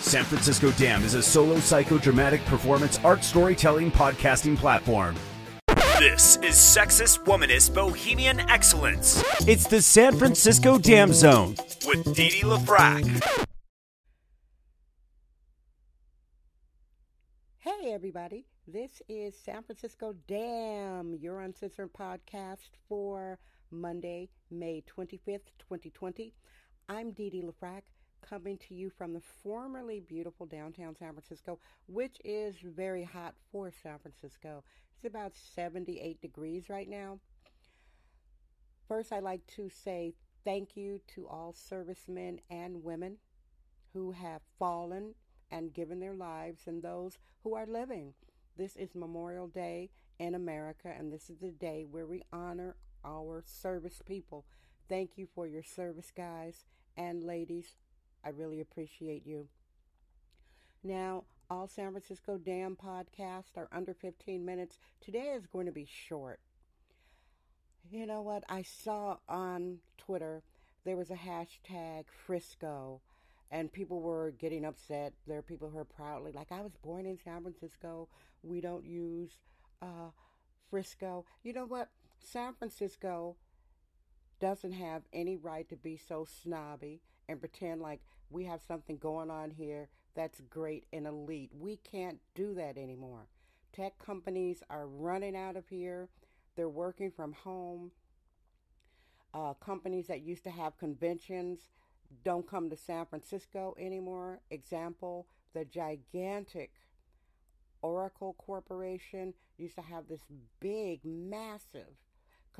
San Francisco Dam is a solo psychodramatic performance art storytelling podcasting platform. This is sexist, womanist, bohemian excellence. It's the San Francisco Dam Zone with Didi LaFrac. Hey, everybody. This is San Francisco Dam, your uncensored podcast for Monday, May 25th, 2020. I'm Didi LaFrac, coming to you from the formerly beautiful downtown San Francisco, which is very hot for San Francisco. It's about 78 degrees right now. First, I'd like to say thank you to all servicemen and women who have fallen and given their lives and those who are living. This is Memorial Day in America, and this is the day where we honor our service people. Thank you for your service, guys and ladies. I really appreciate you. Now, all San Francisco Dam podcasts are under 15 minutes. Today is going to be short. You know what? I saw on Twitter there was a hashtag Frisco and people were getting upset. There are people who are proudly like, I was born in San Francisco. We don't use uh, Frisco. You know what? San Francisco doesn't have any right to be so snobby and pretend like we have something going on here that's great and elite. We can't do that anymore. Tech companies are running out of here. They're working from home. Uh, companies that used to have conventions don't come to San Francisco anymore. Example, the gigantic Oracle Corporation used to have this big, massive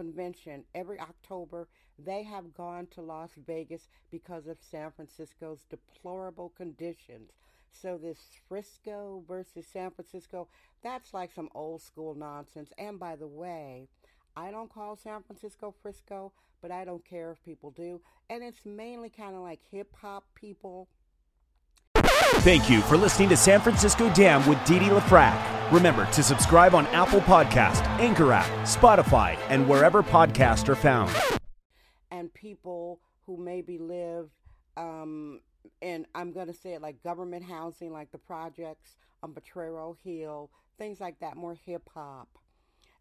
convention every October. They have gone to Las Vegas because of San Francisco's deplorable conditions. So this Frisco versus San Francisco, that's like some old school nonsense. And by the way, I don't call San Francisco Frisco, but I don't care if people do. And it's mainly kind of like hip hop people. Thank you for listening to San Francisco Dam with Didi LaFrac. Remember to subscribe on Apple Podcast, Anchor app, Spotify, and wherever podcasts are found. And people who maybe live um, in, I'm going to say it like government housing, like the projects on Potrero Hill, things like that, more hip hop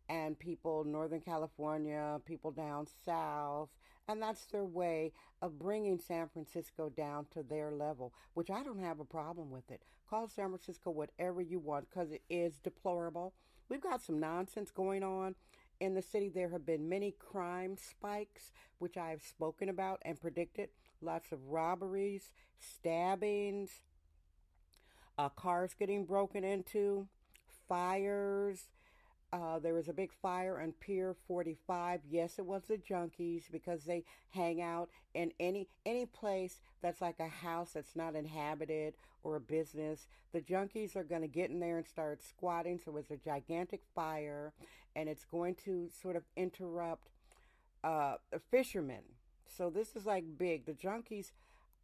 and people Northern California, people down south, and that's their way of bringing San Francisco down to their level, which I don't have a problem with it. Call San Francisco whatever you want because it is deplorable. We've got some nonsense going on in the city. There have been many crime spikes, which I have spoken about and predicted. Lots of robberies, stabbings, uh, cars getting broken into, fires uh, there was a big fire on Pier 45. Yes, it was the junkies because they hang out in any any place that's like a house that's not inhabited or a business. The junkies are going to get in there and start squatting. So it's a gigantic fire, and it's going to sort of interrupt uh, the fishermen. So this is like big. The junkies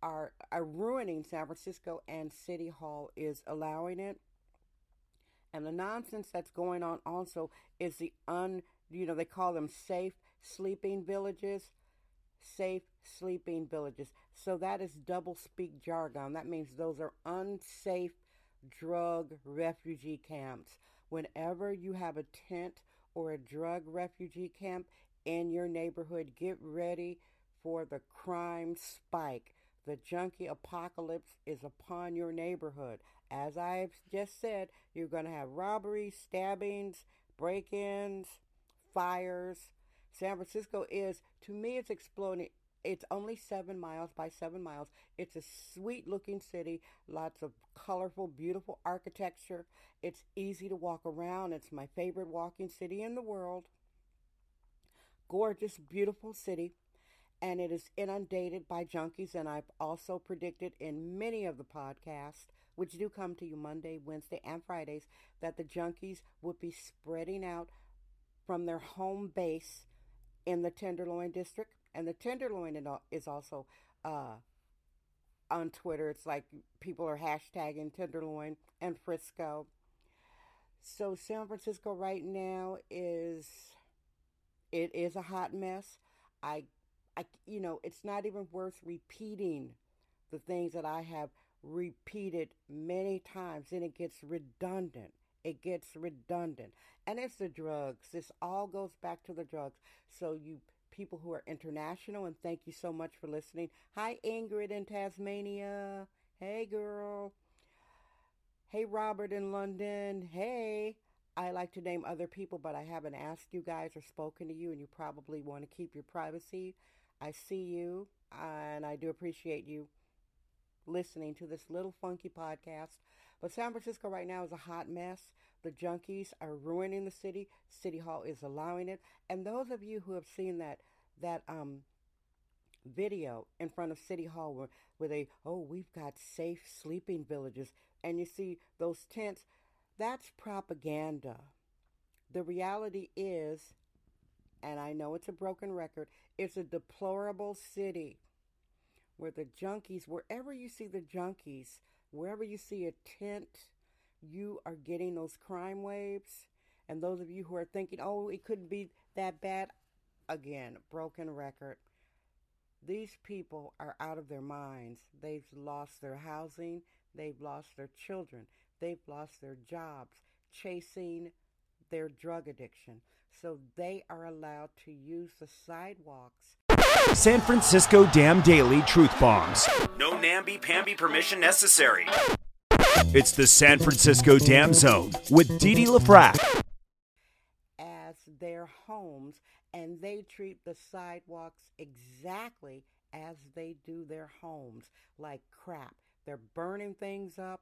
are are ruining San Francisco, and City Hall is allowing it. And the nonsense that's going on also is the un, you know, they call them safe sleeping villages. Safe sleeping villages. So that is double speak jargon. That means those are unsafe drug refugee camps. Whenever you have a tent or a drug refugee camp in your neighborhood, get ready for the crime spike. The junkie apocalypse is upon your neighborhood. As I've just said, you're going to have robberies, stabbings, break ins, fires. San Francisco is, to me, it's exploding. It's only seven miles by seven miles. It's a sweet looking city, lots of colorful, beautiful architecture. It's easy to walk around. It's my favorite walking city in the world. Gorgeous, beautiful city. And it is inundated by junkies. And I've also predicted in many of the podcasts, which do come to you Monday, Wednesday, and Fridays, that the junkies would be spreading out from their home base in the Tenderloin district. And the Tenderloin is also uh, on Twitter. It's like people are hashtagging Tenderloin and Frisco. So San Francisco right now is it is a hot mess. I I you know, it's not even worth repeating the things that I have repeated many times and it gets redundant. It gets redundant. And it's the drugs. This all goes back to the drugs. So you people who are international and thank you so much for listening. Hi Ingrid in Tasmania. Hey girl. Hey Robert in London. Hey. I like to name other people, but I haven't asked you guys or spoken to you, and you probably want to keep your privacy. I see you, and I do appreciate you listening to this little funky podcast. But San Francisco right now is a hot mess. The junkies are ruining the city. City Hall is allowing it. And those of you who have seen that that um video in front of City Hall where, where they, oh, we've got safe sleeping villages. And you see those tents, that's propaganda. The reality is, and I know it's a broken record, it's a deplorable city where the junkies, wherever you see the junkies, wherever you see a tent, you are getting those crime waves. And those of you who are thinking, oh, it couldn't be that bad, again, broken record. These people are out of their minds. They've lost their housing. They've lost their children. They've lost their jobs chasing their drug addiction. So they are allowed to use the sidewalks San Francisco Dam Daily Truth Bombs. No namby-pamby permission necessary. It's the San Francisco Dam Zone with Dee Dee LaFrac. As their homes, and they treat the sidewalks exactly as they do their homes, like crap. They're burning things up.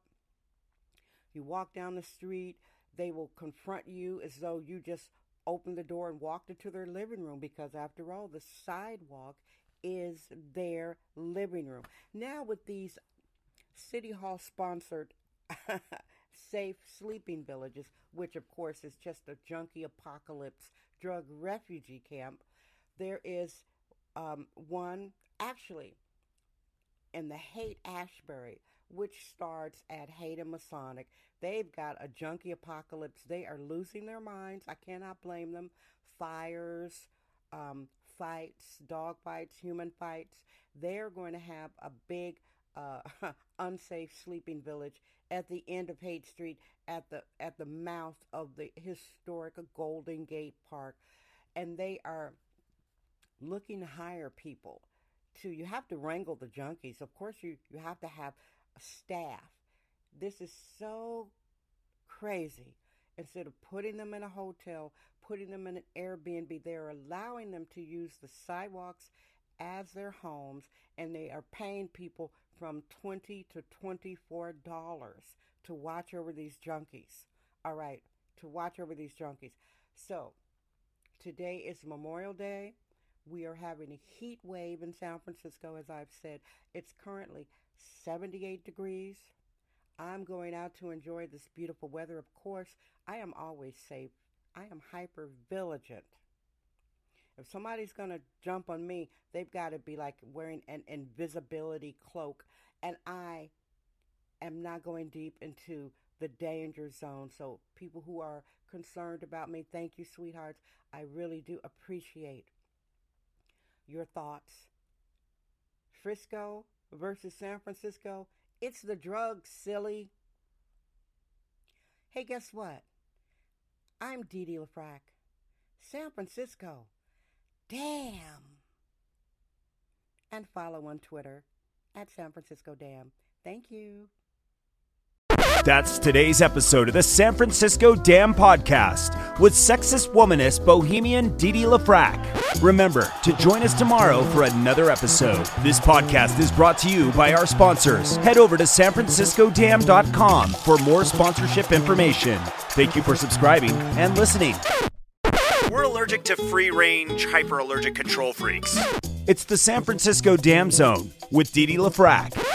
You walk down the street, they will confront you as though you just opened the door and walked into their living room because, after all, the sidewalk is their living room. Now, with these City Hall sponsored safe sleeping villages, which of course is just a junkie apocalypse drug refugee camp, there is um, one actually in the Haight Ashbury, which starts at and Masonic. They've got a junkie apocalypse. They are losing their minds. I cannot blame them. Fires, um, fights, dog fights, human fights. They're going to have a big uh, unsafe sleeping village at the end of Haight Street at the at the mouth of the historic Golden Gate Park, and they are looking to hire people to. You have to wrangle the junkies. Of course, you you have to have staff. This is so crazy. Instead of putting them in a hotel, putting them in an Airbnb, they're allowing them to use the sidewalks as their homes and they are paying people from 20 to 24 dollars to watch over these junkies. All right, to watch over these junkies. So, today is Memorial Day. We are having a heat wave in San Francisco as I've said. It's currently 78 degrees. I'm going out to enjoy this beautiful weather. Of course, I am always safe. I am hyper vigilant. If somebody's going to jump on me, they've got to be like wearing an invisibility cloak. And I am not going deep into the danger zone. So, people who are concerned about me, thank you, sweethearts. I really do appreciate your thoughts. Frisco, versus San Francisco, it's the drugs, silly. Hey, guess what? I'm Dee Dee LaFrac. San Francisco. Damn. And follow on Twitter at San Francisco Dam. Thank you. That's today's episode of the San Francisco Dam Podcast with sexist womanist bohemian Didi LaFrac. Remember to join us tomorrow for another episode. This podcast is brought to you by our sponsors. Head over to sanfranciscodam.com for more sponsorship information. Thank you for subscribing and listening. We're allergic to free range, hyperallergic control freaks. It's the San Francisco Dam Zone with Didi LaFrac.